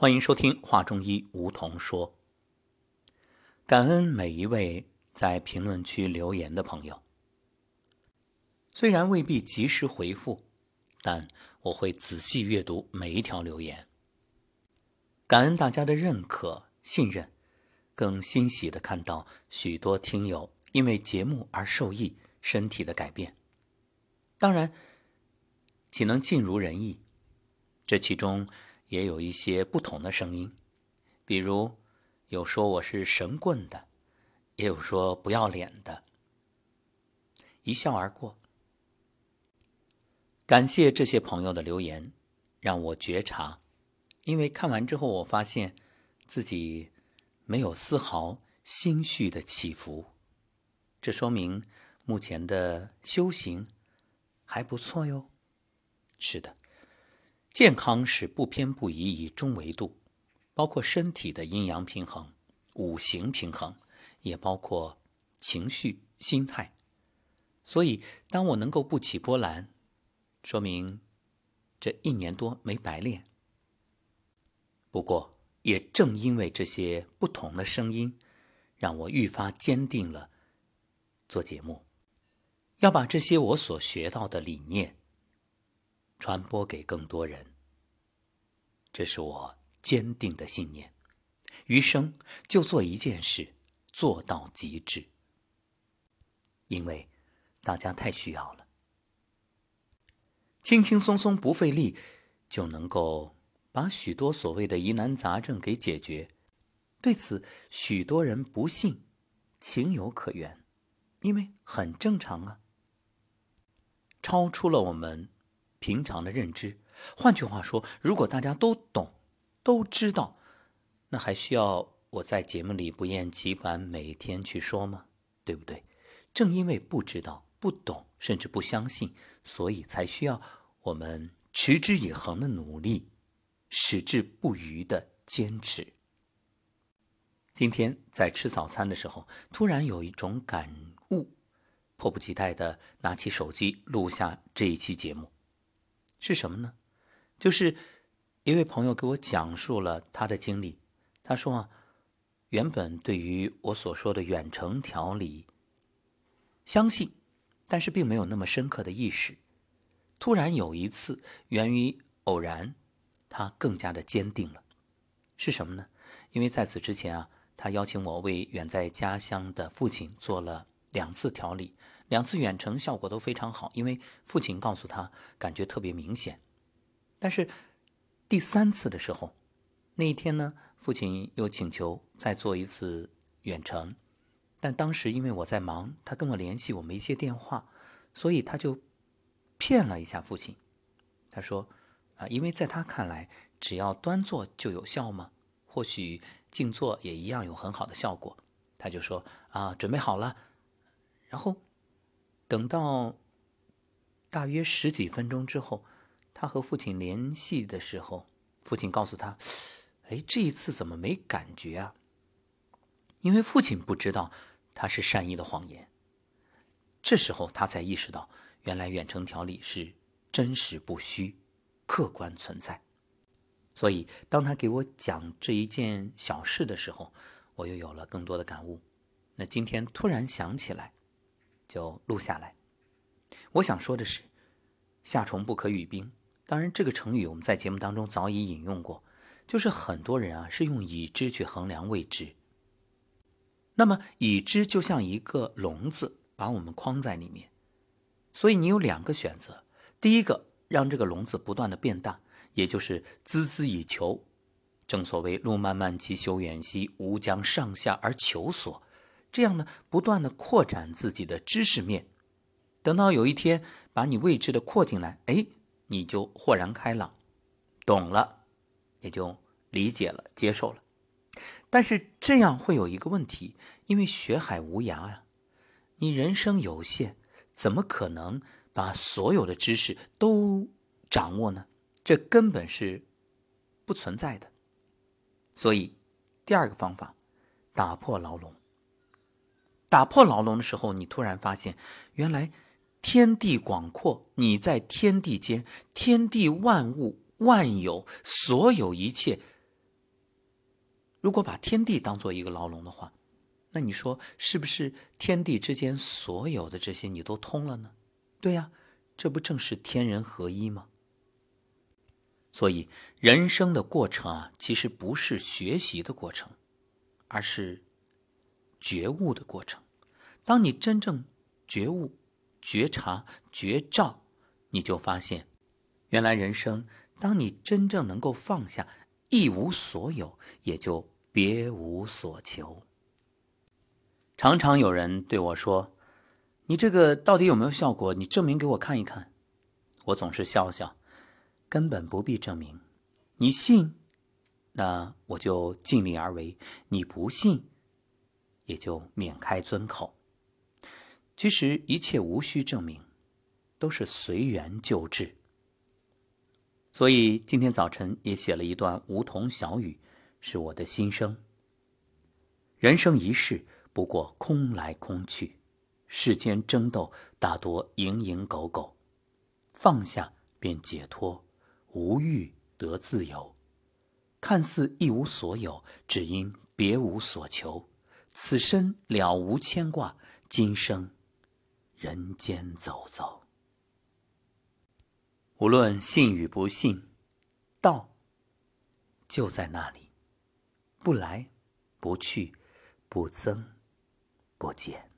欢迎收听《画中医梧桐说》。感恩每一位在评论区留言的朋友，虽然未必及时回复，但我会仔细阅读每一条留言。感恩大家的认可、信任，更欣喜的看到许多听友因为节目而受益，身体的改变。当然，岂能尽如人意？这其中。也有一些不同的声音，比如有说我是神棍的，也有说不要脸的，一笑而过。感谢这些朋友的留言，让我觉察，因为看完之后，我发现自己没有丝毫心绪的起伏，这说明目前的修行还不错哟。是的。健康是不偏不倚，以中维度，包括身体的阴阳平衡、五行平衡，也包括情绪、心态。所以，当我能够不起波澜，说明这一年多没白练。不过，也正因为这些不同的声音，让我愈发坚定了做节目，要把这些我所学到的理念。传播给更多人，这是我坚定的信念。余生就做一件事，做到极致，因为大家太需要了。轻轻松松不费力，就能够把许多所谓的疑难杂症给解决。对此，许多人不信，情有可原，因为很正常啊，超出了我们。平常的认知，换句话说，如果大家都懂、都知道，那还需要我在节目里不厌其烦每天去说吗？对不对？正因为不知道、不懂，甚至不相信，所以才需要我们持之以恒的努力，矢志不渝的坚持。今天在吃早餐的时候，突然有一种感悟，迫不及待的拿起手机录下这一期节目。是什么呢？就是一位朋友给我讲述了他的经历。他说啊，原本对于我所说的远程调理，相信，但是并没有那么深刻的意识。突然有一次，源于偶然，他更加的坚定了。是什么呢？因为在此之前啊，他邀请我为远在家乡的父亲做了两次调理。两次远程效果都非常好，因为父亲告诉他感觉特别明显。但是第三次的时候，那一天呢，父亲又请求再做一次远程，但当时因为我在忙，他跟我联系我没接电话，所以他就骗了一下父亲。他说：“啊，因为在他看来，只要端坐就有效吗？或许静坐也一样有很好的效果。”他就说：“啊，准备好了。”然后。等到大约十几分钟之后，他和父亲联系的时候，父亲告诉他：“哎，这一次怎么没感觉啊？”因为父亲不知道他是善意的谎言。这时候他才意识到，原来远程调理是真实不虚、客观存在。所以，当他给我讲这一件小事的时候，我又有了更多的感悟。那今天突然想起来。就录下来。我想说的是，“夏虫不可语冰”。当然，这个成语我们在节目当中早已引用过，就是很多人啊是用已知去衡量未知。那么，已知就像一个笼子，把我们框在里面。所以，你有两个选择：第一个，让这个笼子不断的变大，也就是孜孜以求。正所谓“路漫漫其修远兮，吾将上下而求索”。这样呢，不断的扩展自己的知识面，等到有一天把你未知的扩进来，哎，你就豁然开朗，懂了，也就理解了、接受了。但是这样会有一个问题，因为学海无涯呀，你人生有限，怎么可能把所有的知识都掌握呢？这根本是不存在的。所以，第二个方法，打破牢笼。打破牢笼的时候，你突然发现，原来天地广阔，你在天地间，天地万物万有，所有一切如果把天地当做一个牢笼的话，那你说是不是天地之间所有的这些你都通了呢？对呀，这不正是天人合一吗？所以人生的过程啊，其实不是学习的过程，而是觉悟的过程。当你真正觉悟、觉察、觉照，你就发现，原来人生，当你真正能够放下，一无所有，也就别无所求。常常有人对我说：“你这个到底有没有效果？你证明给我看一看。”我总是笑笑，根本不必证明。你信，那我就尽力而为；你不信，也就免开尊口。其实一切无需证明，都是随缘就至。所以今天早晨也写了一段梧桐小雨，是我的心声。人生一世。不过空来空去，世间争斗大多蝇营狗苟，放下便解脱，无欲得自由。看似一无所有，只因别无所求。此身了无牵挂，今生人间走走。无论信与不信，道就在那里，不来不去，不增。不减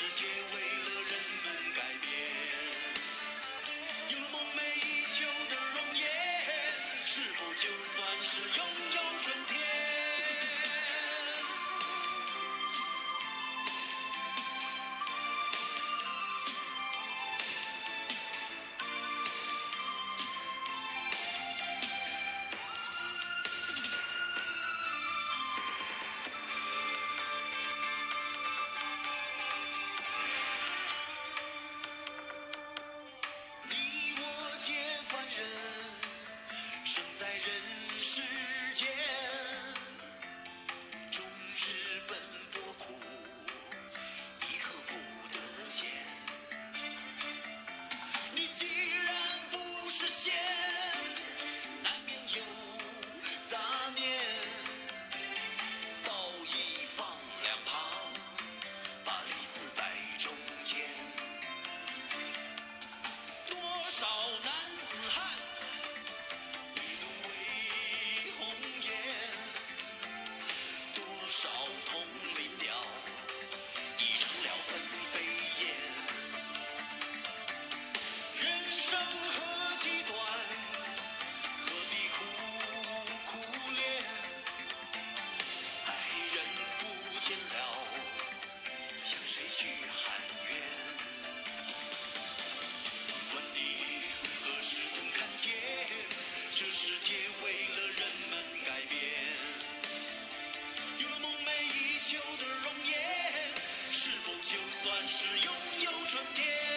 世界为了人们改变有了梦寐以求的容颜是否就算是拥有春天？也为了人们改变有了梦寐以求的容颜是否就算是拥有春天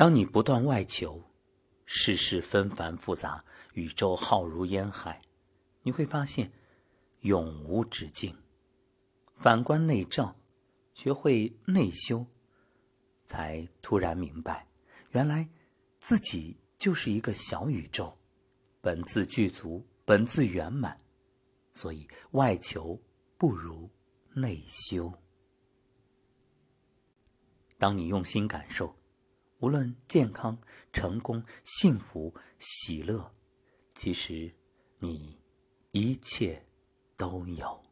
当你不断外求，世事纷繁复杂，宇宙浩如烟海，你会发现永无止境。反观内照，学会内修，才突然明白，原来自己就是一个小宇宙，本自具足，本自圆满。所以外求不如内修。当你用心感受，无论健康、成功、幸福、喜乐，其实你一切都有。